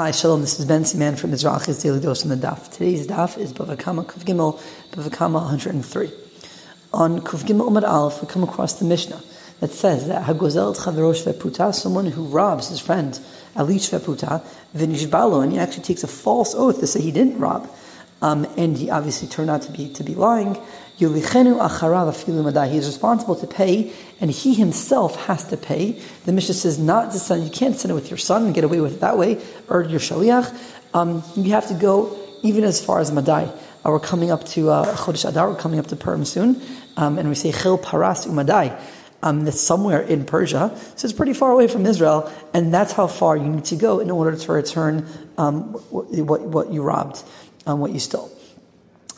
Hi, Shalom. This is Bentzi Mann from Mizrachi's Daily Dose on the Daf. Today's Daf is Bava Kama Kuf Gimel, Bava Kama 103. On Kuf Gimel Amud Aleph, we come across the Mishnah that says that Hagozel Chaverosh Veputa, someone who robs his friend Alish Veputa, Vinishbalo, and he actually takes a false oath to say he didn't rob, um, and he obviously turned out to be to be lying. Yulichenu acharav He is responsible to pay, and he himself has to pay. The Mishnah says not to send. You can't send it with your son and get away with it that way, or your shaliach. Um, you have to go even as far as Madai. Uh, we're coming up to uh, Chodesh Adar. We're coming up to Purim soon, um, and we say Chil Paras Umadai. Um, that's somewhere in Persia, so it's pretty far away from Israel, and that's how far you need to go in order to return um, what, what, you robbed, um, what you stole.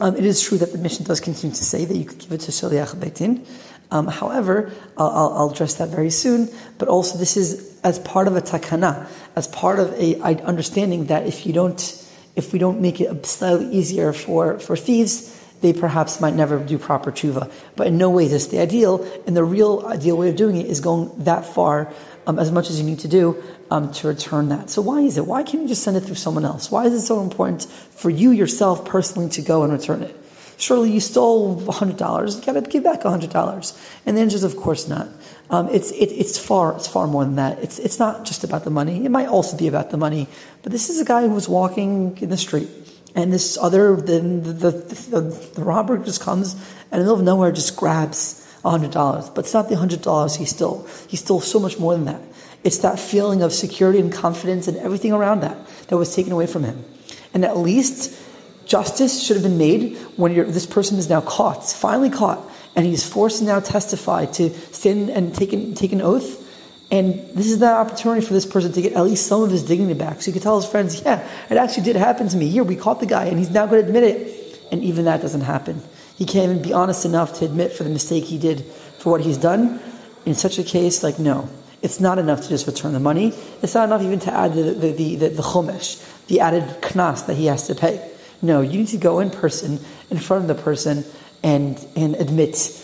Um, it is true that the Mishnah does continue to say that you could give it to Shaliach Beit Din. Um, however, I'll, I'll, address that very soon. But also, this is as part of a takana, as part of a understanding that if you don't, if we don't make it slightly easier for, for thieves, they perhaps might never do proper tshuva. But in no way is this the ideal. And the real ideal way of doing it is going that far, um, as much as you need to do um, to return that. So why is it? Why can't you just send it through someone else? Why is it so important for you yourself personally to go and return it? Surely you stole $100, you got to give back $100. And the answer is, of course not. Um, it's, it, it's, far, it's far more than that. It's, it's not just about the money. It might also be about the money. But this is a guy who was walking in the street. And this other, the, the, the, the robber just comes and in the middle of nowhere just grabs $100. But it's not the $100 he stole. He stole so much more than that. It's that feeling of security and confidence and everything around that that was taken away from him. And at least justice should have been made when this person is now caught, finally caught, and he's forced to now testify to stand and take an, take an oath. And this is that opportunity for this person to get at least some of his dignity back. So he could tell his friends, yeah, it actually did happen to me. Here, we caught the guy, and he's now going to admit it. And even that doesn't happen. He can't even be honest enough to admit for the mistake he did for what he's done. In such a case, like, no, it's not enough to just return the money. It's not enough even to add the, the, the, the, the chomesh, the added knas that he has to pay. No, you need to go in person, in front of the person, and, and admit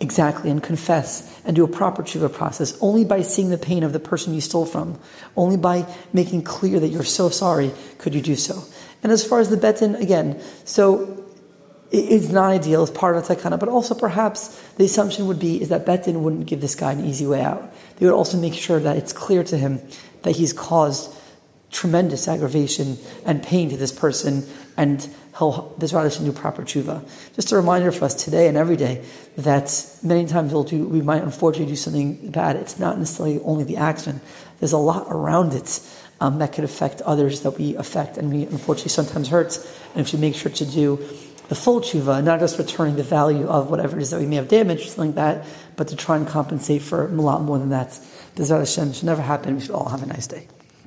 exactly and confess and do a proper tshuva process. Only by seeing the pain of the person you stole from, only by making clear that you're so sorry could you do so. And as far as the beit din, again, so it's not ideal, as part of the takana, but also perhaps the assumption would be is that Beit Din wouldn't give this guy an easy way out. They would also make sure that it's clear to him that he's caused tremendous aggravation and pain to this person, and he'll Bezrat should do proper tshuva. Just a reminder for us today and every day that many times we'll do, we might unfortunately do something bad. It's not necessarily only the action. There's a lot around it um, that could affect others that we affect, and we unfortunately sometimes hurt. And if you make sure to do the full tshuva, not just returning the value of whatever it is that we may have damaged or something like that, but to try and compensate for a lot more than that. Bezrat Hashem should never happen. We should all have a nice day.